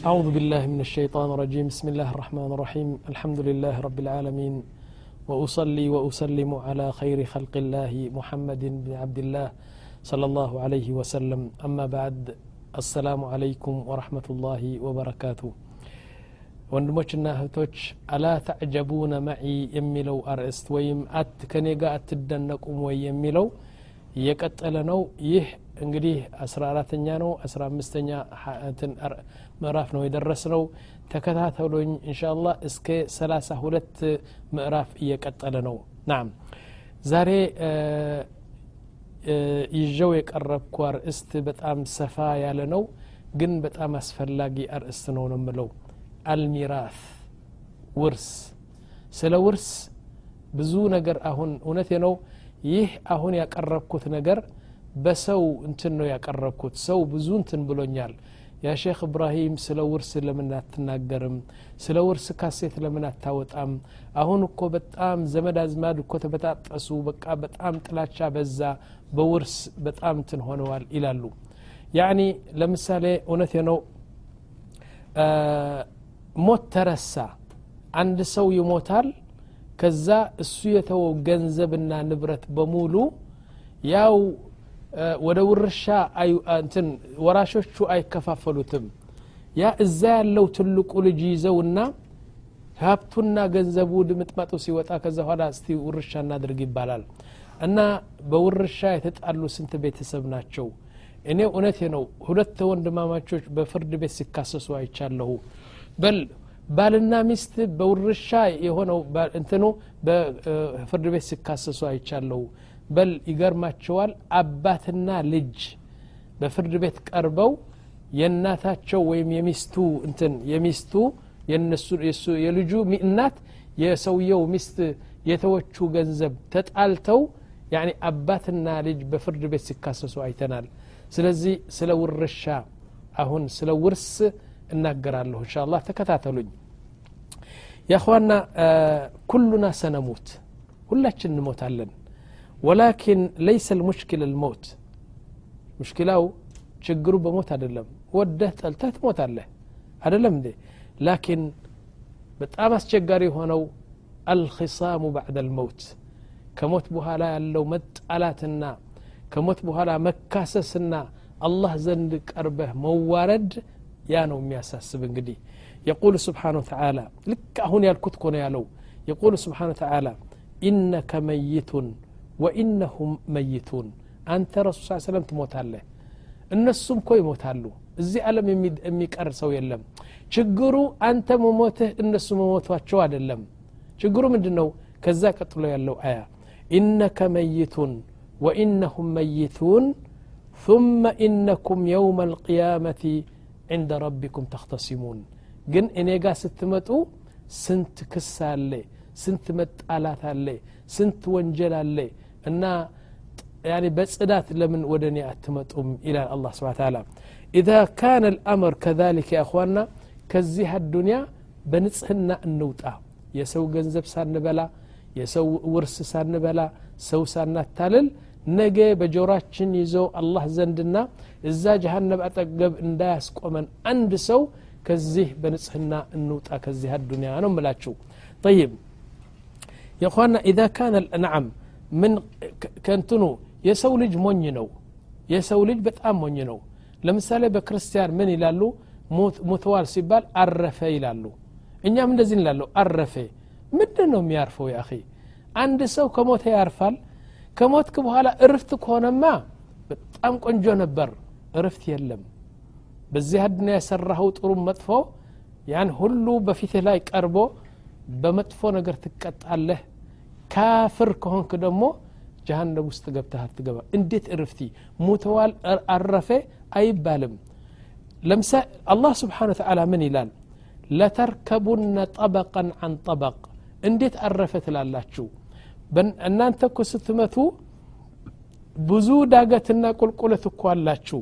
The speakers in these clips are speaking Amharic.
أعوذ بالله من الشيطان الرجيم بسم الله الرحمن الرحيم الحمد لله رب العالمين وأصلي وأسلم على خير خلق الله محمد بن عبد الله صلى الله عليه وسلم أما بعد السلام عليكم ورحمة الله وبركاته ወንድሞችና እህቶች አላ ተዕጀቡነ መዒ የሚለው አርእስት ወይም አት ከኔ ጋር አትደነቁም ወይ የሚለው እየቀጠለ ነው ይህ እንግዲህ አስራ አራተኛ ነው አስራ አምስተኛ ምዕራፍ ነው የደረስ ነው ተከታተሉኝ እንሻ አላህ እስከ ሰላሳ ሁለት ምዕራፍ እየቀጠለ ነው። ናም። ዛሬ ይዤው የቀረብኩ አርእስት በጣም ሰፋ ያለ ነው ግን በጣም አስፈላጊ አርእስት ነው ነው ምለው አልሚራፍ ውርስ። ስለ ውርስ ብዙ ነገር አሁን እውነቴ ነው። ይህ አሁን ያቀረብኩት ነገር በሰው እንትን ነው ያቀረብኩት። ሰው ብዙ እንትን ብሎኛል። ያ ሼክ እብራሂም ስለ ውርስ ለምን አትናገርም? ስለ ውርስ ካሴት ለምን አታወጣም? አሁን እኮ በጣም ዘመድ አዝማድ እኮ ተበጣጠሱ። በቃ በጣም ጥላቻ በዛ። በውርስ በጣም እንትን ሆነዋል ይላሉ። ያኒ ለምሳሌ እውነቴ ነው ሞት ተረሳ። አንድ ሰው ይሞታል። ከዛ እሱ የተወው ገንዘብና ንብረት በሙሉ ያው ወደ ውርሻ እንትን ወራሾቹ አይከፋፈሉትም። ያ እዛ ያለው ትልቁ ልጅ ይዘውና ሀብቱና ገንዘቡ ድምጥማጡ ሲወጣ ከዛ ኋላ እስቲ ውርሻ እናድርግ ይባላል። እና በውርሻ የተጣሉ ስንት ቤተሰብ ናቸው? እኔ እውነቴ ነው ሁለት ወንድማማቾች በፍርድ ቤት ሲካሰሱ አይቻለሁ። በል ባልና ሚስት በውርሻ የሆነው እንትኑ በፍርድ ቤት ሲካሰሱ አይቻለሁ በል ይገርማቸዋል። አባትና ልጅ በፍርድ ቤት ቀርበው የእናታቸው ወይም የሚስቱ እንትን የሚስቱ የልጁ እናት የሰውየው ሚስት የተወቹ ገንዘብ ተጣልተው ያኒ አባትና ልጅ በፍርድ ቤት ሲካሰሱ አይተናል። ስለዚህ ስለ ውርሻ አሁን ስለ ውርስ እናገራለሁ እንሻ አላህ ተከታተሉኝ ያኸዋና ኩሉና ሰነሙት። ሁላችን እንሞታለን ወላኪን ለይሰ ልሙሽኪል ልሞት ሙሽኪላው ችግሩ በሞት አይደለም ወደህ ጠልተህ ትሞታለህ አይደለም እንዴ ላኪን በጣም አስቸጋሪ የሆነው አልኪሳሙ ባዕድ ልመውት ከሞት በኋላ ያለው መጣላትና ከሞት በኋላ መካሰስና አላህ ዘንድ ቀርበህ መዋረድ ያ ነው የሚያሳስብ እንግዲህ የቁል ስብሓን ተዓላ ልክ አሁን ያልኩት ኮነ ያለው የቁል ስብሓን ተዓላ ኢነከ መይቱን ወኢነሁም መይቱን አንተ ረሱል ስ ሰለም ትሞታለህ እነሱም እኮ ይሞታሉ እዚህ ዓለም የሚቀር ሰው የለም ችግሩ አንተ መሞትህ እነሱ መሞቷቸው አይደለም ችግሩ ምንድን ነው ከዛ ቀጥሎ ያለው አያ ኢነከ መይቱን وإنهم ميتون ثم إنكم يوم القيامة عند ربكم تختصمون ግን እኔ ጋር ስትመጡ ስንት ክስ አለ ስንት መጣላት አለ ስንት ወንጀል አለ እና በጽዳት ለምን ወደ እኔ አትመጡም ይላል አላ ስብን ታላ ኢዛ ካነ ልአመር ከዛሊክ ያእኳና ከዚህ አዱንያ በንጽህና እንውጣ የሰው ገንዘብ ሳንበላ የሰው ውርስ ሳንበላ ሰው ሳናታልል ነገ በጆራችን ይዞ አላህ ዘንድና እዛ ጀሃነብ አጠገብ እንዳያስቆመን አንድ ሰው ከዚህ በንጽህና እንውጣ ከዚህ አዱንያ ነው ምላችሁ طيب يا اخوانا اذا كان نعم ምን ከንትኑ የሰው ልጅ ሞኝ ነው። የሰው ልጅ በጣም ሞኝ ነው። ለምሳሌ በክርስቲያን ምን ይላሉ? ሙተዋል ሲባል አረፈ ይላሉ። እኛም እንደዚህ እንላለሁ አረፈ። ምንድን ነው የሚያርፈው ያ አንድ ሰው ከሞተ ያርፋል። ከሞትክ በኋላ እርፍት ከሆነማ በጣም ቆንጆ ነበር። እርፍት የለም። በዚህ አድና የሰራኸው ጥሩ መጥፎ ያን ሁሉ በፊትህ ላይ ቀርቦ በመጥፎ ነገር ትቀጣለህ ካፍር ከሆንክ ደግሞ ጀሃነም ውስጥ ገብተህ አትገባ እንዴት እርፍቲ ሙተዋል አረፈ አይባልም ለምሳ አላህ ስብሓን ተዓላ ምን ይላል ለተርከቡነ ጠበቀን አን ጠበቅ እንዴት አረፈ ትላላችሁ እናንተ እኮ ስትመቱ ብዙ ዳገትና ቁልቁለት እኮ አላችሁ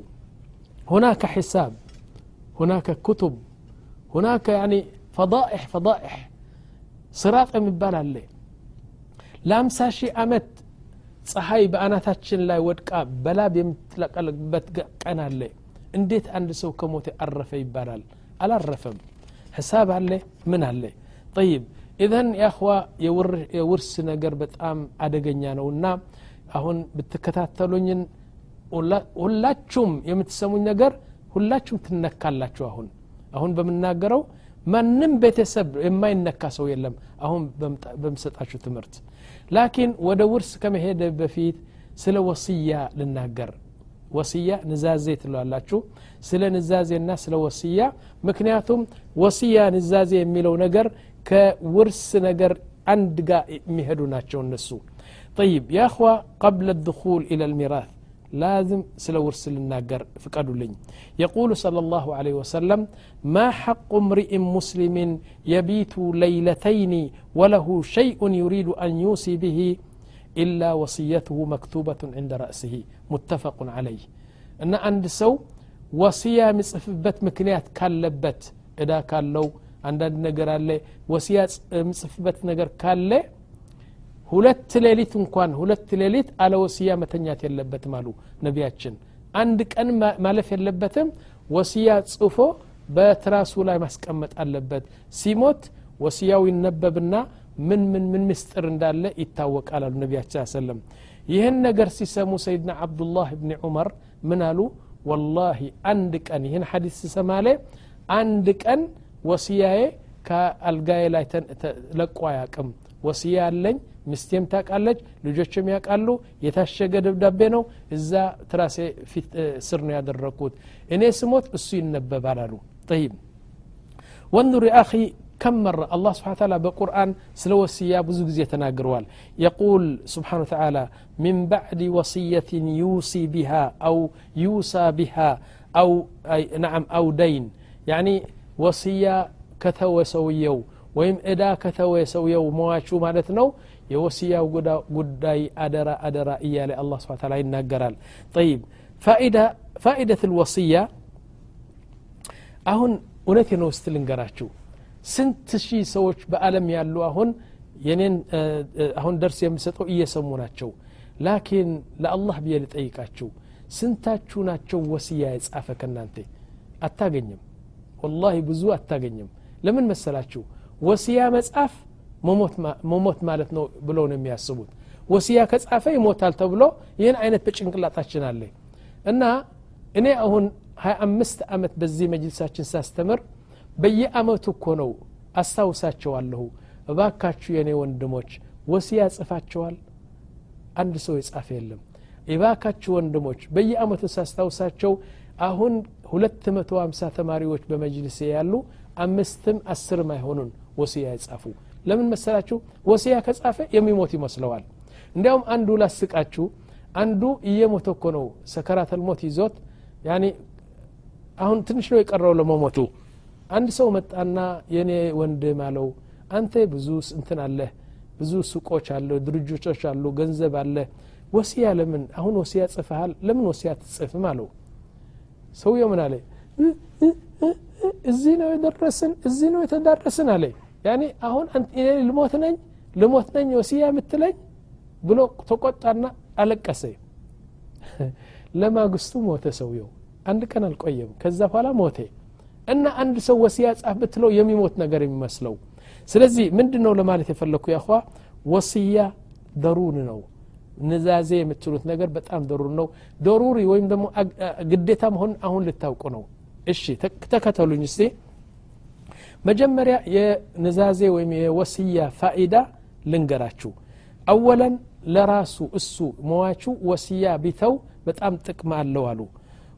ሁናከ ሒሳብ ሁናከ ኩቱብ ሁናከ ያኒ ፈዳኢሕ ፈዳኢሕ ስራጥ የሚባል አለ ለአምሳ ሺህ ዓመት ፀሐይ በአናታችን ላይ ወድቃ በላብ የምትለቀልበት ቀን አለ። እንዴት አንድ ሰው ከሞተ አረፈ ይባላል? አላረፈም። ሕሳብ አለ? ምን አለ? ጠይብ። ኢዘን የአኽዋ የውርስ ነገር በጣም አደገኛ ነውና አሁን ብትከታተሉኝን ሁላችሁም የምትሰሙኝ ነገር ሁላችሁም ትነካላችሁ አሁን። አሁን በምናገረው ማንም ቤተሰብ የማይነካ ሰው የለም አሁን በምሰጣችሁ ትምህርት ላኪን ወደ ውርስ ከመሄደ በፊት ስለ ወስያ ልናገር ወስያ ንዛዜ ትላላችሁ ስለ ንዛዜና ስለ ወስያ ምክንያቱም ወስያ ንዛዜ የሚለው ነገር ከውርስ ነገር አንድ ጋር የሚሄዱ ናቸው እነሱ طيب يا أخوة قبل الدخول إلى الميراث لازم سلو ورس الناقر فقدوا لي يقول صلى الله عليه وسلم ما حق امرئ مسلم يبيت ليلتين وله شيء يريد أن يوصي به إلا وصيته مكتوبة عند رأسه متفق عليه أن عند سو وصية مصفبت مكنيات كالبت إذا كان لو አንዳንድ ነገር አለ ወሲያ ምጽፍበት ነገር ካለ ሁለት ሌሊት እንኳን ሁለት ሌሊት አለ ወሲያ መተኛት የለበትም አሉ ነቢያችን አንድ ቀን ማለፍ የለበትም ወሲያ ጽፎ በትራሱ ላይ ማስቀመጥ አለበት ሲሞት ወሲያው ይነበብና ምን ምን ምን ምስጥር እንዳለ ይታወቃል አሉ ነቢያችን ሰለም ይህን ነገር ሲሰሙ ሰይድና አብዱላህ ብኒ ዑመር ምን አሉ ወላሂ አንድ ቀን ይህን ሐዲስ ሲሰማሌ አንድ ቀን ወሲያዬ ከአልጋዬ ላይ ለቆ አያቅም ወሲያ አለኝ ሚስቴም ታውቃለች ልጆችም ያውቃሉ። የታሸገ ደብዳቤ ነው። እዛ ትራሴ ስር ነው ያደረግኩት እኔ ስሞት እሱ ይነበባል አሉ። ጠይብ። ወንዱር አኺ كم مرة الله سبحانه وتعالى بقرآن سلو السياب زوجزية تناقروال يقول سبحانه وتعالى من بعد وصية يوصي بها أو يوصى بها أو أي نعم أو دين يعني وصية كثوى سويو ويم إدا كثوى سويو مواشو مالتنو የወስያው ጉዳይ አደራ አደራ እያለ አላ ስብን ታላ ይናገራል። ጠይብ ፋኢደት ልወስያ አሁን እውነት ነው ስትል ልንገራችሁ። ስንት ሺህ ሰዎች በአለም ያሉ አሁን የኔን አሁን ደርስ የምሰጠው እየሰሙ ናቸው። ላኪን ለአላህ ብዬ ልጠይቃችሁ ስንታችሁ ናቸው ወስያ የጻፈ ከናንተ አታገኝም። ወላሂ ብዙ አታገኝም። ለምን መሰላችሁ? ወሲያ መጻፍ መሞት ማለት ነው ብለው ነው የሚያስቡት። ወሲያ ከጻፈ ይሞታል ተብሎ ይህን አይነት በጭንቅላታችን አለ። እና እኔ አሁን ሀያ አምስት ዓመት በዚህ መጅልሳችን ሳስተምር በየአመቱ እኮ ነው አስታውሳቸዋለሁ። እባካችሁ የእኔ ወንድሞች ወሲያ ጽፋቸዋል አንድ ሰው የጻፈ የለም። እባካችሁ ወንድሞች በየአመቱ ሳስታውሳቸው አሁን ሁለት መቶ ሀምሳ ተማሪዎች በመጅልስ ያሉ አምስትም አስርም አይሆኑን ወሲያ የጻፉ ለምን መሰላችሁ? ወሲያ ከጻፈ የሚሞት ይመስለዋል። እንዲያውም አንዱ ላስቃችሁ አንዱ እየሞተ እኮ ነው ሰከራተል ሞት ይዞት ያኒ አሁን ትንሽ ነው የቀረው ለመሞቱ። አንድ ሰው መጣና የኔ ወንድም አለው አንተ ብዙ እንትን አለህ ብዙ ሱቆች አለ ድርጅቶች አሉ ገንዘብ አለ። ወሲያ ለምን? አሁን ወሲያ ጽፈሃል? ለምን ወሲያ ትጽፍም አለው። ሰውየው ምን አለ? እዚህ ነው የደረስን እዚህ ነው የተዳረስን አለ ያኔ አሁን እኔ ልሞት ነኝ ልሞት ነኝ ወሲያ የምትለኝ ብሎ ተቆጣና አለቀሰ ለማግስቱ ሞተ ሰውየው አንድ ቀን አልቆየም ከዛ በኋላ ሞተ እና አንድ ሰው ወሲያ ጻፍ ብትለው የሚሞት ነገር የሚመስለው ስለዚህ ምንድን ነው ለማለት የፈለግኩ ያኳ ወስያ ደሩን ነው ንዛዜ የምትሉት ነገር በጣም ደሩር ነው ደሩሪ ወይም ደግሞ ግዴታ መሆን አሁን ልታውቁ ነው እሺ ተከተሉኝ እስቲ መጀመሪያ የንዛዜ ወይም የወስያ ፋኢዳ ልንገራችሁ አወለን ለራሱ እሱ መዋቹ ወስያ ቢተው በጣም ጥቅም አለው አሉ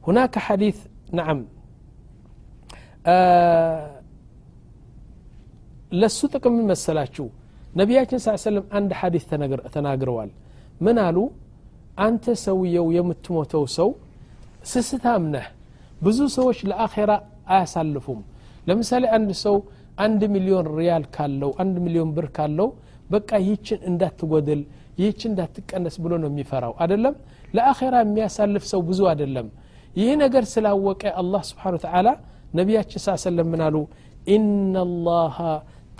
ሁናከ ሐዲት ነዓም ለሱ ጥቅም ምን መሰላችሁ ነቢያችን ስ ሰለም አንድ ሐዲስ ተናግረዋል ምን አሉ አንተ ሰውየው የምትሞተው ሰው ስስታም ነህ ብዙ ሰዎች ለአኼራ አያሳልፉም ለምሳሌ አንድ ሰው አንድ ሚሊዮን ሪያል ካለው አንድ ሚሊዮን ብር ካለው በቃ ይህችን እንዳትጎድል ይህችን እንዳትቀነስ ብሎ ነው የሚፈራው አደለም ለአኼራ የሚያሳልፍ ሰው ብዙ አደለም ይህ ነገር ስላወቀ አላህ ስብሓን ተዓላ ነቢያችን ስ ሰለም ምን አሉ ኢናላሃ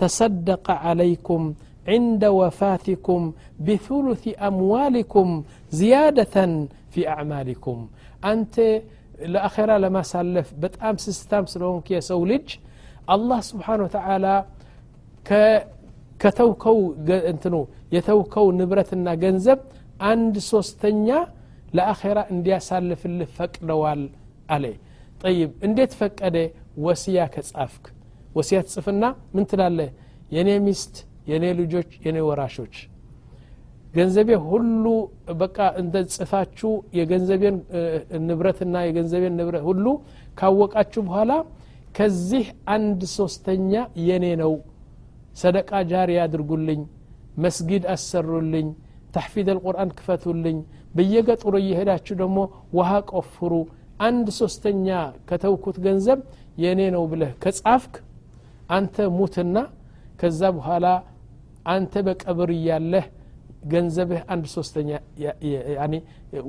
ተሰደቀ ዓለይኩም عند وفاتكم بثلث أموالكم زيادة في أعمالكم أنت ለአኼራ ለማሳለፍ በጣም ስስታም ስለሆንክ የሰው ልጅ አላህ ስብሓን ወተዓላ ከተውከው እንትኑ የተውከው ንብረትና ገንዘብ አንድ ሶስተኛ ለአኼራ እንዲያሳልፍልህ ፈቅደዋል አለ ጠይብ እንዴት ፈቀደ ወስያ ከጻፍክ ወስያ ትጽፍና ምን ትላለህ የእኔ ሚስት የእኔ ልጆች የእኔ ወራሾች ገንዘቤ ሁሉ በቃ እንደ ጽፋችሁ የገንዘቤን ንብረትና የገንዘቤን ንብረት ሁሉ ካወቃችሁ በኋላ ከዚህ አንድ ሶስተኛ የኔ ነው። ሰደቃ ጃሪ አድርጉልኝ መስጊድ አሰሩልኝ ተሕፊድ አልቁርአን ክፈቱልኝ። በየገጥሮ እየሄዳችሁ ደግሞ ውሃ ቆፍሩ። አንድ ሶስተኛ ከተውኩት ገንዘብ የእኔ ነው ብለህ ከጻፍክ አንተ ሙትና ከዛ በኋላ አንተ በቀብር እያለህ ገንዘብህ አንድ ሶስተኛ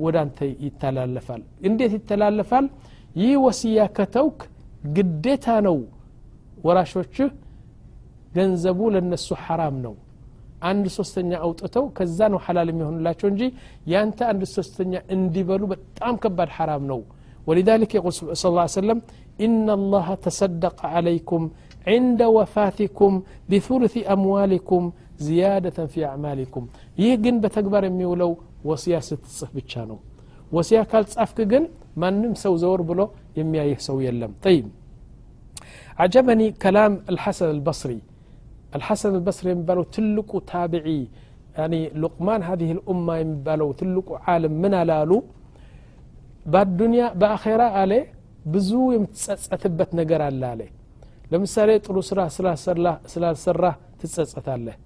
ወደ አንተ ይተላለፋል እንዴት ይተላለፋል ይህ ወስያ ከተውክ ግዴታ ነው ወራሾችህ ገንዘቡ ለነሱ ሐራም ነው አንድ ሶስተኛ አውጥተው ከዛ ነው ሐላል የሚሆንላቸው እንጂ ያንተ አንድ ሶስተኛ እንዲበሉ በጣም ከባድ ሐራም ነው ولذلك يقول صلى الله عليه وسلم إن الله تصدق عليكم عند وفاتكم بثلث أموالكم زيادة في أعمالكم يهجن بتكبر የሚውለው ወሲያ ስትጽፍ ብቻ ነው ወሲያ ካልጻፍክ ግን ማንም ሰው ዘወር ብሎ የሚያይህ ሰው የለም طيب عجبني كلام الحسن البصري الحسن البصري የሚባለው ትልቁ ታቢዒ يعني لقمان هذه الأمة የሚባለው ትልቁ ዓለም ምን አላሉ በአዱንያ በአኼራ አለ ብዙ የምትጸጸትበት ነገር አለ አለ ለምሳሌ ጥሩ ስራ ስላልሰራህ ትጸጸታለህ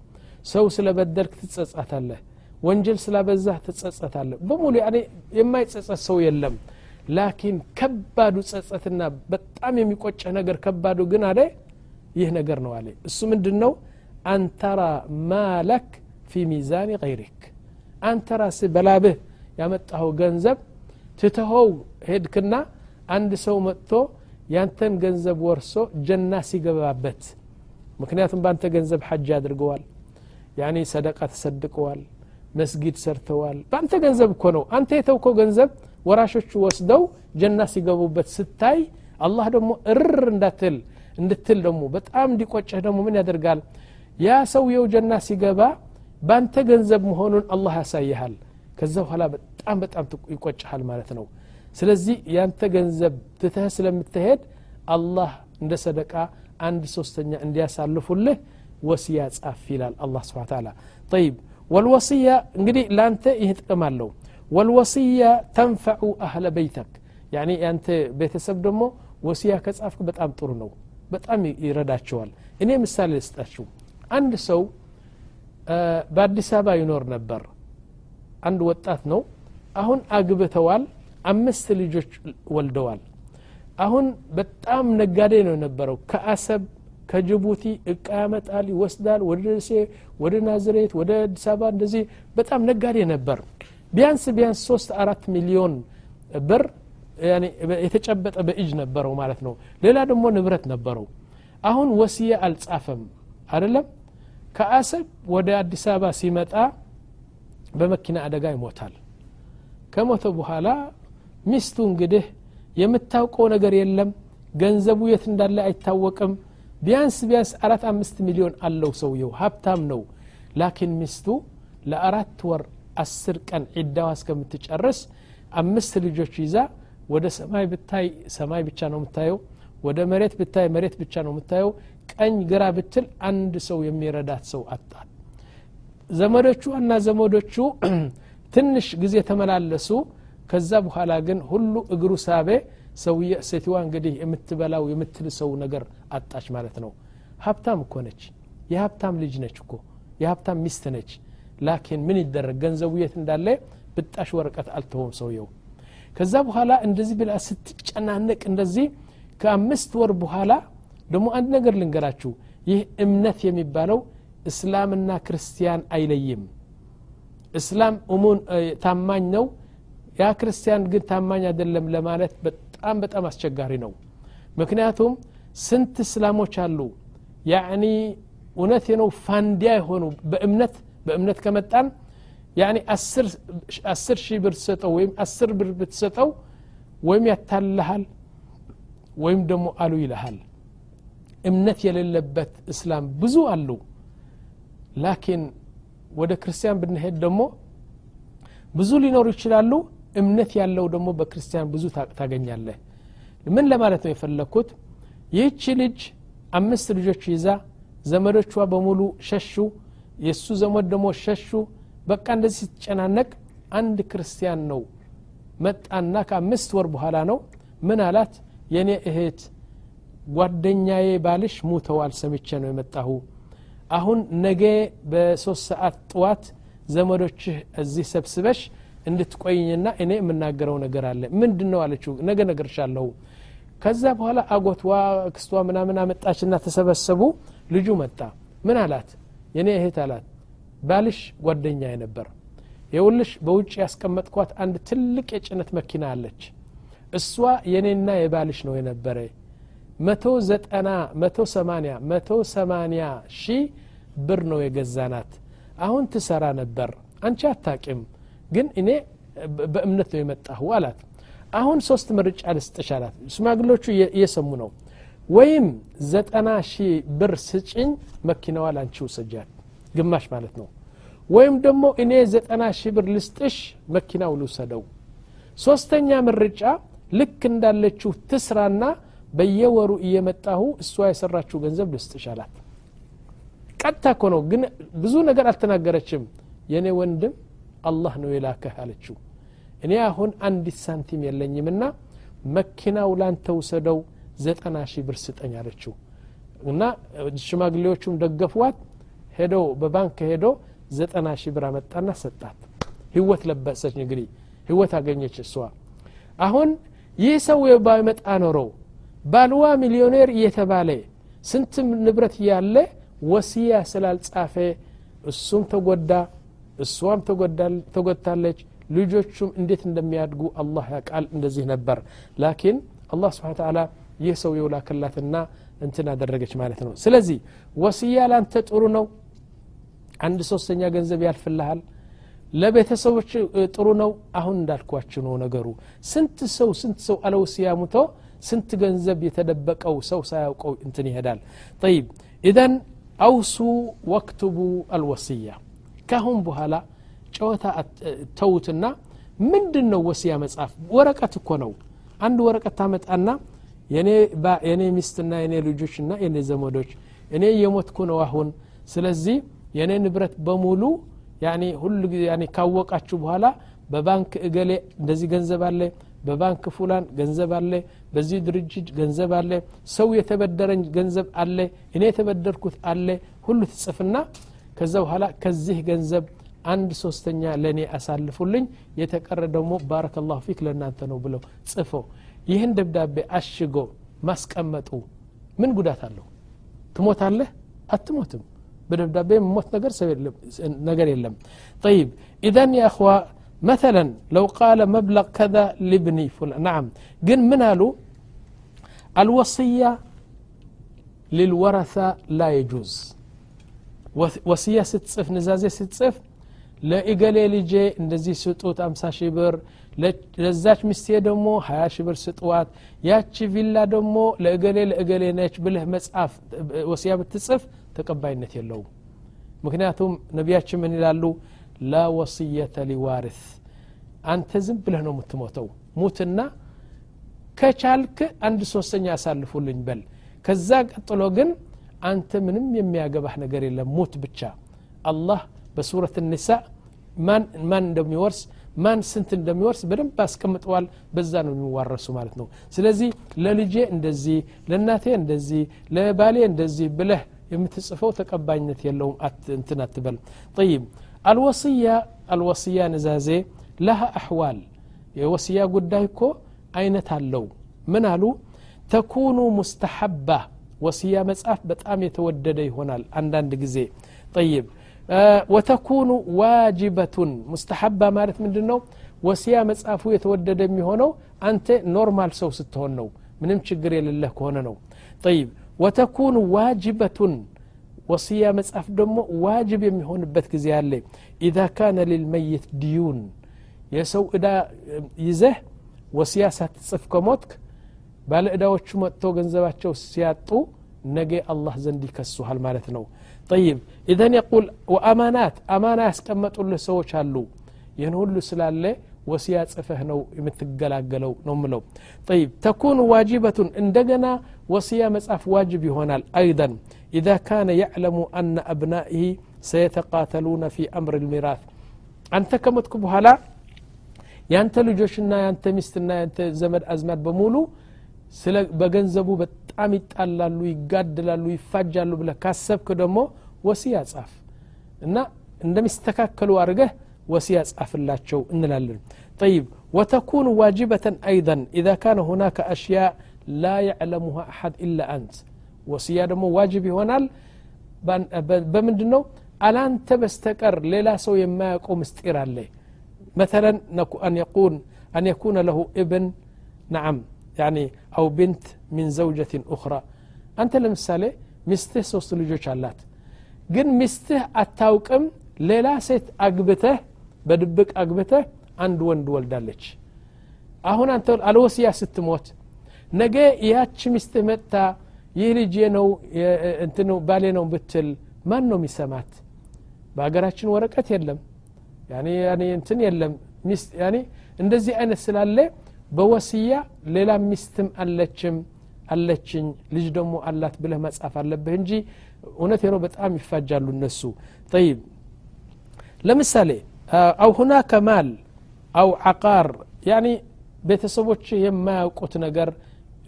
ሰው ስለበደልክ ትጸጸታለህ ወንጀል ስላበዛህ ትጸጸታለህ። በሙሉ የማይጸጸት ሰው የለም። ላኪን ከባዱ ጸጸትና በጣም የሚቆጨህ ነገር ከባዱ ግን አለ ይህ ነገር ነው አለ። እሱ ምንድን ነው አንተራ ማለክ ፊ ሚዛን ገይሪክ። አንተ ራስህ በላብህ ያመጣኸው ገንዘብ ትተኸው ሄድክና አንድ ሰው መጥቶ ያንተን ገንዘብ ወርሶ ጀና ሲገባበት። ምክንያቱም በአንተ ገንዘብ ሐጅ አድርገዋል ያኔ ሰደቃ ተሰድቀዋል መስጊድ ሰርተዋል። በአንተ ገንዘብ እኮ ነው። አንተ የተውከው ገንዘብ ወራሾቹ ወስደው ጀና ሲገቡበት ስታይ አላህ ደግሞ እርር እንዳትል እንድትል ደግሞ በጣም እንዲቆጨህ ደግሞ ምን ያደርጋል? ያ ሰውየው ጀና ሲገባ በአንተ ገንዘብ መሆኑን አላህ ያሳይሃል። ከዛ በኋላ በጣም በጣም ይቆጭሃል ማለት ነው። ስለዚህ ያንተ ገንዘብ ትተህ ስለምትሄድ አላህ እንደ ሰደቃ አንድ ሶስተኛ እንዲያሳልፉልህ ወስያ ጻፍ ይላል አላህ ስብን ታላ ጠይብ ወልወስያ እንግዲህ ለአንተ ይህ ጥቅም አለው ወልወስያ ተንፈዑ አህለ በይተክ ያኒ ያንተ ቤተሰብ ደግሞ ወስያ ከጻፍክ በጣም ጥሩ ነው በጣም ይረዳቸዋል እኔ ምሳሌ ልስጣችሁ አንድ ሰው በአዲስ አበባ ይኖር ነበር አንድ ወጣት ነው አሁን አግብተዋል አምስት ልጆች ወልደዋል አሁን በጣም ነጋዴ ነው የነበረው ከአሰብ ከጅቡቲ እቃ ያመጣል ይወስዳል ወደ ደሴ ወደ ናዝሬት ወደ አዲስ አበባ እንደዚህ በጣም ነጋዴ ነበር። ቢያንስ ቢያንስ ሶስት አራት ሚሊዮን ብር የተጨበጠ በእጅ ነበረው ማለት ነው። ሌላ ደግሞ ንብረት ነበረው። አሁን ወስየ አልጻፈም አይደለም። ከአሰብ ወደ አዲስ አበባ ሲመጣ በመኪና አደጋ ይሞታል። ከሞተ በኋላ ሚስቱ እንግዲህ የምታውቀው ነገር የለም ገንዘቡ የት እንዳለ አይታወቅም ቢያንስ ቢያንስ አራት አምስት ሚሊዮን አለው ሰውየው። ሀብታም ነው። ላኪን ሚስቱ ለአራት ወር አስር ቀን ዒዳዋ እስከምትጨርስ አምስት ልጆች ይዛ ወደ ሰማይ ብታይ ሰማይ ብቻ ነው የምታየው ወደ መሬት ብታይ መሬት ብቻ ነው የምታየው። ቀኝ ግራ ብትል አንድ ሰው የሚረዳት ሰው አጣል ዘመዶቹ እና ዘመዶቹ ትንሽ ጊዜ ተመላለሱ። ከዛ በኋላ ግን ሁሉ እግሩ ሳቤ ሰውየ ሴትዋ እንግዲህ የምትበላው የምትልሰው ነገር አጣች ማለት ነው። ሀብታም እኮ ነች። የሀብታም ልጅ ነች እኮ። የሀብታም ሚስት ነች። ላኪን ምን ይደረግ? ገንዘቡ የት እንዳለ ብጣሽ ወረቀት አልተወም ሰውየው። ከዛ በኋላ እንደዚህ ብላ ስትጨናነቅ እንደዚህ ከአምስት ወር በኋላ ደግሞ አንድ ነገር ልንገራችሁ። ይህ እምነት የሚባለው እስላምና ክርስቲያን አይለይም። እስላም ታማኝ ነው። ያ ክርስቲያን ግን ታማኝ አይደለም ለማለት በጣም በጣም አስቸጋሪ ነው። ምክንያቱም ስንት እስላሞች አሉ? ያኒ እውነት ነው ፋንዲያ የሆኑ በእምነት በእምነት ከመጣን ያኒ አስር ሺህ ብር ትሰጠው ወይም አስር ብር ብትሰጠው ወይም ያታልሃል ወይም ደግሞ አሉ ይልሃል። እምነት የሌለበት እስላም ብዙ አሉ። ላኪን ወደ ክርስቲያን ብንሄድ ደግሞ ብዙ ሊኖሩ ይችላሉ እምነት ያለው ደግሞ በክርስቲያን ብዙ ታገኛለህ። ምን ለማለት ነው የፈለግኩት? ይህቺ ልጅ አምስት ልጆች ይዛ ዘመዶቿ በሙሉ ሸሹ። የእሱ ዘመድ ደግሞ ሸሹ። በቃ እንደዚህ ስትጨናነቅ አንድ ክርስቲያን ነው መጣና ከአምስት ወር በኋላ ነው ምን አላት? የእኔ እህት ጓደኛዬ ባልሽ ሙተዋል ሰምቼ ነው የመጣሁ። አሁን ነገ በሶስት ሰዓት ጥዋት ዘመዶችህ እዚህ ሰብስበሽ እንድትቆይኝና እኔ የምናገረው ነገር አለ። ምንድን ነው አለችው። ነገ ነገርሻለሁ ከዛ በኋላ አጎትዋ ክስቷ ምናምን አመጣችና ተሰበሰቡ። ልጁ መጣ። ምን አላት? የኔ እህት አላት። ባልሽ ጓደኛ ነበር። የውልሽ በውጭ ያስቀመጥኳት አንድ ትልቅ የጭነት መኪና አለች። እሷ የኔና የባልሽ ነው የነበረ። መቶ ዘጠና መቶ ሰማኒያ መቶ ሰማኒያ ሺህ ብር ነው የገዛናት። አሁን ትሰራ ነበር። አንቺ አታቂም ግን እኔ በእምነት ነው የመጣሁ አላት። አሁን ሶስት ምርጫ ልስጥሽ አላት። ሽማግሎቹ እየሰሙ ነው። ወይም ዘጠና ሺህ ብር ስጭኝ መኪናዋ ላንቺ ውሰጃት። ግማሽ ማለት ነው። ወይም ደግሞ እኔ ዘጠና ሺህ ብር ልስጥሽ መኪናው ልውሰደው። ሶስተኛ ምርጫ ልክ እንዳለችው ትስራና በየወሩ እየመጣሁ እሷ የሰራችው ገንዘብ ልስጥሽ አላት። ቀጥታ እኮ ነው። ግን ብዙ ነገር አልተናገረችም። የእኔ ወንድም አላህ ነው የላከህ አለችው። እኔ አሁን አንዲት ሳንቲም የለኝምና መኪናው ላንተ ውሰደው ዘጠና ሺህ ብር ስጠኝ አለችው። እና ሽማግሌዎቹም ደገፏት። ሄደው በባንክ ሄዶ ዘጠና ሺህ ብር አመጣና ሰጣት። ህይወት ለበሰች እንግዲህ። ህይወት አገኘች እሷ። አሁን ይህ ሰው ባይመጣ ኖረው ባልዋ ሚሊዮኔር እየተባለ ስንት ንብረት እያለ ወሲያ ስላልጻፈ እሱም ተጎዳ እሷም ተጎድታለች። ልጆቹም እንዴት እንደሚያድጉ አላህ ያቃል እንደዚህ ነበር። ላኪን አላህ ስብሓን ተላ ይህ ሰው የውላክላትና እንትን አደረገች ማለት ነው። ስለዚህ ወስያ ላንተ ጥሩ ነው። አንድ ሶስተኛ ገንዘብ ያልፍልሃል። ለቤተሰቦች ጥሩ ነው። አሁን እንዳልኳችሁ ነው ነገሩ። ስንት ሰው ስንት ሰው አለ ወስያ ሙቶ ስንት ገንዘብ የተደበቀው ሰው ሳያውቀው እንትን ይሄዳል? ጠይብ። ኢዘን አውሱ ወክትቡ አልወስያ ካሁን በኋላ ጨዋታ ተውትና ምንድን ነው ወስያ መጽሐፍ ወረቀት እኮ ነው። አንድ ወረቀት ታመጣና የኔ ሚስትና የኔ ልጆችና የኔ ዘመዶች እኔ የሞትኩ ነው አሁን። ስለዚህ የኔ ንብረት በሙሉ ሁሉ ካወቃችሁ በኋላ በባንክ እገሌ እንደዚህ ገንዘብ አለ በባንክ ፉላን ገንዘብ አለ በዚህ ድርጅት ገንዘብ አለ ሰው የተበደረኝ ገንዘብ አለ እኔ የተበደርኩት አለ ሁሉ ትጽፍና ከዛ በኋላ ከዚህ ገንዘብ አንድ ሶስተኛ ለእኔ አሳልፉልኝ የተቀረ ደግሞ ባረከላሁ ፊክ ለእናንተ ነው ብለው ጽፎ ይህን ደብዳቤ አሽጎ ማስቀመጡ ምን ጉዳት አለው ትሞታለህ አትሞትም በደብዳቤ ሞት ነገር የለም طيب إذن يا أخوة مثلا لو قال مبلغ كذا لابني فلان نعم قن من قالوا الوصية للورثة لا يجوز ወስያ ስትጽፍ ንዛዜ ስትጽፍ ለኢገሌ ልጄ እንደዚህ ስጡት አምሳ ሺህ ብር ለዛች ሚስቴ ደግሞ ሀያ ሺህ ብር ስጥዋት ያቺ ቪላ ደግሞ ለእገሌ ለእገሌ ነች ብልህ መጽሐፍ ወስያ ብትጽፍ ተቀባይነት የለውም። ምክንያቱም ነቢያችን ምን ይላሉ? ላ ወስየተ ሊዋርስ። አንተ ዝም ብለህ ነው የምትሞተው። ሙትና ከቻልክ አንድ ሶስተኛ አሳልፉልኝ በል። ከዛ ቀጥሎ ግን አንተ ምንም የሚያገባህ ነገር የለም ሙት ብቻ አላህ በሱረት ኒሳ ማን ማን እንደሚወርስ ማን ስንት እንደሚወርስ በደንብ አስቀምጠዋል በዛ ነው የሚዋረሱ ማለት ነው ስለዚህ ለልጄ እንደዚህ ለእናቴ እንደዚህ ለባሌ እንደዚህ ብለህ የምትጽፈው ተቀባይነት የለውም እንትን አትበል ጠይብ አልወስያ አልወስያ ንዛዜ ለሃ አሕዋል የወስያ ጉዳይ እኮ አይነት አለው ምን አሉ ተኩኑ ሙስተሐባ ወስያ መጽሐፍ በጣም የተወደደ ይሆናል አንዳንድ ጊዜ ጠይብ ወተኩኑ ዋጅበቱን ሙስተሐባ ማለት ምንድን ነው ወሲያ መጽሐፉ የተወደደ የሚሆነው አንተ ኖርማል ሰው ስትሆን ነው ምንም ችግር የሌለህ ከሆነ ነው ጠይብ ወተኩኑ ዋጅበቱን ወሲያ መጽሐፍ ደግሞ ዋጅብ የሚሆንበት ጊዜ አለ ኢዛ ካነ ሊልመይት ድዩን የሰው እዳ ይዘህ ወሲያ ሳትጽፍ ከሞትክ ባለ ዕዳዎቹ መጥቶ ገንዘባቸው ሲያጡ ነገ አላህ ዘንድ ይከሱሃል ማለት ነው ጠይብ ኢዘን የቁል ወአማናት አማና ያስቀመጡልህ ሰዎች አሉ ይህን ሁሉ ስላለ ወሲያ ጽፈህ ነው የምትገላገለው ነው ምለው ጠይብ ተኩኑ ዋጅበቱን እንደገና ወሲያ መጻፍ ዋጅብ ይሆናል አይደን ኢዛ ካነ ያዕለሙ አነ አብናኢህ ሰየተቃተሉነ ፊ አምር ልሚራት አንተ ከሞትኩ በኋላ ያንተ ልጆችና ያንተ ሚስትና ያንተ ዘመድ አዝማድ በሙሉ ስለ በገንዘቡ በጣም ይጣላሉ ይጋድላሉ ይፋጃሉ ብለህ ካሰብክ ደግሞ ወሲያ ጻፍ እና እንደሚስተካከሉ አድርገህ ወሲያ ጻፍላቸው እንላለን طيب وتكون واجبة أيضا إذا كان هناك أشياء لا يعلمها أحد إلا أنت وصية دمو واجب يهونال بمندن ነው አላንተ በስተቀር ሌላ ሰው የማያውቀው ምስጢር አለ مثلا أن يكون أن يكون له ابن نعم ያኒ አው ብንት ሚን ዘውጀትን ኡኽራ። አንተ ለምሳሌ ሚስትህ ሶስት ልጆች አላት። ግን ሚስትህ አታውቅም ሌላ ሴት አግብተህ በድብቅ አግብተህ አንድ ወንድ ወልዳለች። አሁን አንተ አልወስያ ስትሞት ነገ ያች ሚስትህ መጥታ ይህ ልጅ ነው እንትኑ ባሌ ነው ብትል ማን ነው የሚሰማት? በሀገራችን ወረቀት የለም። እንትን የለም። እንደዚህ አይነት ስላለ በወስያ ሌላ ሚስትም አለችም። አለችኝ። ልጅ ደግሞ አላት ብለህ መጻፍ አለብህ እንጂ እውነት ነው በጣም ይፋጃሉ እነሱ። ጠይብ። ለምሳሌ አው ሁናከ ማል አው ዓቃር። ያኒ ቤተሰቦች የማያውቁት ነገር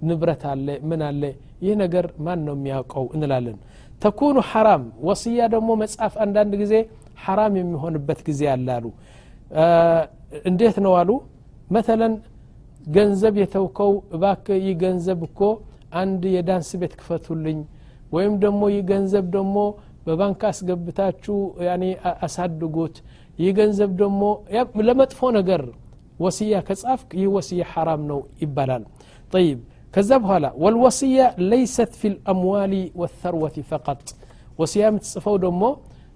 ንብረት አለ ምን አለ ይህ ነገር ማን ነው የሚያውቀው እንላለን። ተኩኑ ሐራም። ወስያ ደግሞ መጻፍ አንዳንድ ጊዜ ሐራም የሚሆንበት ጊዜ አለ አሉ። እንዴት ነው አሉ? መተለን ገንዘብ የተውከው እባክ ይህ ገንዘብ እኮ አንድ የዳንስ ቤት ክፈቱልኝ ወይም ደግሞ ይህ ገንዘብ ደግሞ በባንክ አስገብታችሁ ያኔ አሳድጉት ይህ ገንዘብ ደግሞ ለመጥፎ ነገር ወስያ ከጻፍክ ይህ ወስያ ሐራም ነው ይባላል ጠይብ ከዛ በኋላ ወልወስያ ለይሰት ፊ ልአምዋሊ ወተርወቲ ፈቀጥ ወስያ የምትጽፈው ደግሞ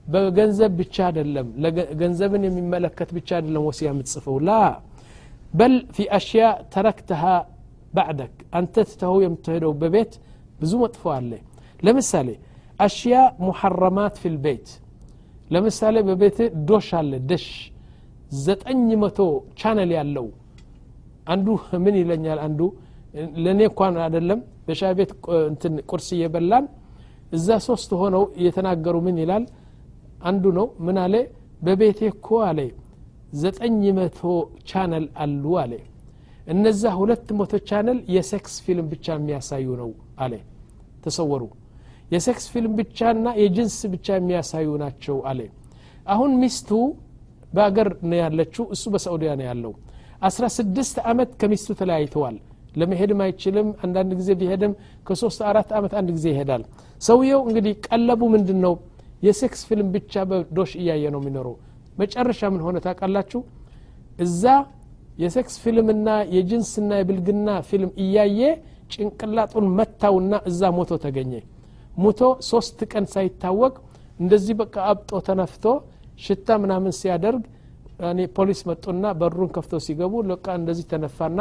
በገንዘብ ብቻ አይደለም ገንዘብን የሚመለከት ብቻ አይደለም ወስያ የምትጽፈው ላ በል ፊ አሽያ ተረክተሃ ባዕደክ አንተ ትተኸው የምትሄደው በቤት ብዙ መጥፎ አለ ለምሳሌ አሽያ ሙሐረማት ፊ ልቤት ለምሳሌ በቤት ዶሽ አለ ደሽ ዘጠኝ መቶ ቻነል ያለው አንዱ ምን ይለኛል አንዱ ለእኔ እንኳን አይደለም በሻይ ቤት እንትን ቁርስ እየበላን እዛ ሶስት ሆነው እየተናገሩ ምን ይላል አንዱ ነው ምን አለ በቤቴ እኮ አለ ዘጠኝ መቶ ቻነል አሉ አለ። እነዛ ሁለት መቶ ቻነል የሴክስ ፊልም ብቻ የሚያሳዩ ነው አለ። ተሰወሩ። የሴክስ ፊልም ብቻና የጅንስ ብቻ የሚያሳዩ ናቸው አለ። አሁን ሚስቱ በአገር ነው ያለችው እሱ በሳዑዲያ ነው ያለው። አስራ ስድስት አመት ከሚስቱ ተለያይተዋል። ለመሄድም አይችልም። አንዳንድ ጊዜ ቢሄድም ከሶስት አራት አመት አንድ ጊዜ ይሄዳል። ሰውየው እንግዲህ ቀለቡ ምንድን ነው የሴክስ ፊልም ብቻ በዶሽ እያየ ነው የሚኖረው መጨረሻ ምን ሆነ ታውቃላችሁ? እዛ የሴክስ ፊልምና የጅንስና የብልግና ፊልም እያየ ጭንቅላቱን መታውና እዛ ሞቶ ተገኘ። ሙቶ ሶስት ቀን ሳይታወቅ እንደዚህ በቃ አብጦ ተነፍቶ ሽታ ምናምን ሲያደርግ ፖሊስ መጡና በሩን ከፍተው ሲገቡ በቃ እንደዚህ ተነፋና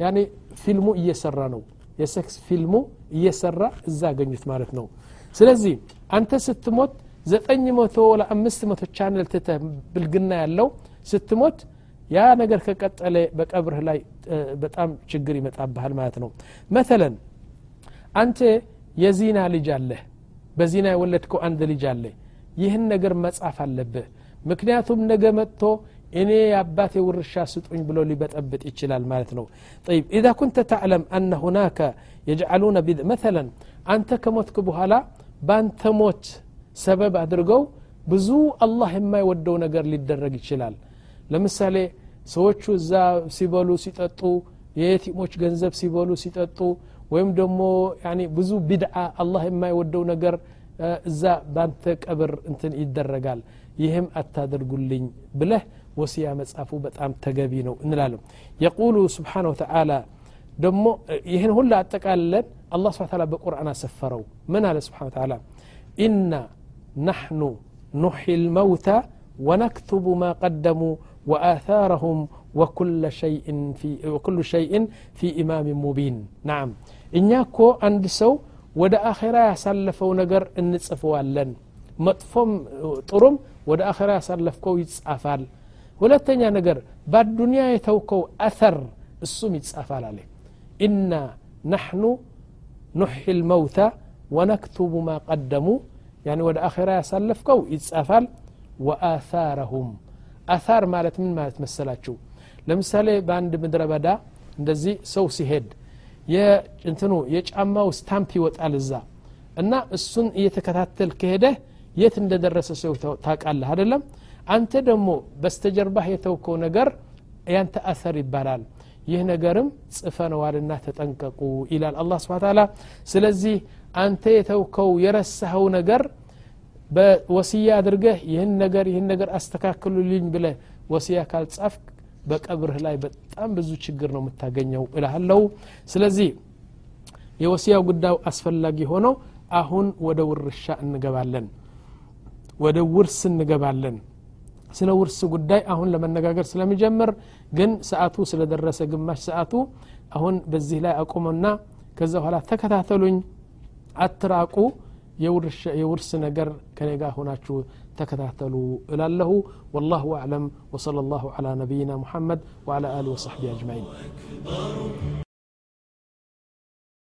ያኔ ፊልሙ እየሰራ ነው። የሴክስ ፊልሙ እየሰራ እዛ አገኙት ማለት ነው። ስለዚህ አንተ ስትሞት ዘጠኝ መቶ ለአምስት መቶ ቻነል ትተ ብልግና ያለው ስትሞት ያ ነገር ከቀጠለ በቀብርህ ላይ በጣም ችግር ይመጣብሃል ማለት ነው መተለን አንተ የዚና ልጅ አለህ በዚና የወለድከው አንድ ልጅ አለ ይህን ነገር መጻፍ አለብህ ምክንያቱም ነገ መጥቶ እኔ የአባቴ ውርሻ ስጡኝ ብሎ ሊበጠብጥ ይችላል ማለት ነው ጠይብ ኢዛ ኩንተ ተዕለም አነ ሁናከ የጅዓሉነ ቢድ መተለን አንተ ከሞትክ በኋላ ባንተ ሞት ሰበብ አድርገው ብዙ አላህ የማይወደው ነገር ሊደረግ ይችላል ለምሳሌ ሰዎቹ እዛ ሲበሉ ሲጠጡ የየቲሞች ገንዘብ ሲበሉ ሲጠጡ ወይም ደግሞ ብዙ ቢድዓ አላህ የማይወደው ነገር እዛ ባንተ ቀብር እንትን ይደረጋል ይህም አታደርጉልኝ ብለህ ወሲያ መጻፉ በጣም ተገቢ ነው እንላለም የቁሉ ስብሓን ወተላ ደሞ ይህን ሁላ አጠቃልለን አላ ስብን በቁርአን አሰፈረው ምን አለ ስብሓን ተላ ኢና ናሕኑ ኑሒ ልመውታ ونكتب ما قدموا وآثارهم ወኩሉ ሸይእን ፊ ኢማም ሙቢን ናም እኛ እኮ አንድ ሰው ወደ አኼራ ያሳለፈው ነገር እንጽፈዋለን መጥፎም ጥሩም ወደ አኼራ ያሳለፍከው ይጻፋል ሁለተኛ ነገር በአዱንያ የተውከው አተር እሱም ይጻፋል አለ ኢና ናሕኑ ኑሒ ልመውታ ወነክቱቡ ማ ቀደሙ ያኒ ወደ አኼራ ያሳለፍከው ይጻፋል ወአታረሁም አታር ማለት ምን ማለት መሰላችሁ ለምሳሌ በአንድ ምድረ በዳ እንደዚህ ሰው ሲሄድ የእንትኑ የጫማው ስታምፕ ይወጣል እዛ እና እሱን እየተከታተል ከሄደህ የት እንደደረሰ ሰው ታውቃለህ አደለም አንተ ደግሞ በስተጀርባህ የተውከው ነገር ያንተ አሰር ይባላል ይህ ነገርም ጽፈነዋልና ተጠንቀቁ ይላል አላህ ስብን ታላ ስለዚህ አንተ የተውከው የረሳኸው ነገር በወስያ አድርገህ ይህን ነገር ይህን ነገር አስተካክሉልኝ ብለ ወስያ ካልጻፍክ በቀብርህ ላይ በጣም ብዙ ችግር ነው የምታገኘው እልሃለሁ። ስለዚህ የወስያው ጉዳዩ አስፈላጊ ሆነው አሁን ወደ ውርሻ እንገባለን። ወደ ውርስ እንገባለን። ስለ ውርስ ጉዳይ አሁን ለመነጋገር ስለሚጀምር ግን ሰዓቱ ስለደረሰ ግማሽ ሰዓቱ አሁን በዚህ ላይ አቁመና ከዛ በኋላ ተከታተሉኝ አትራቁ የውርስ ነገር ከኔ ጋር ሆናችሁ ተከታተሉ እላለሁ ወላሁ አዕለም ወሰለ ላሁ ላ ነቢይና ሙሐመድ ወላ አሊ ወሰሕቢ አጅማዒን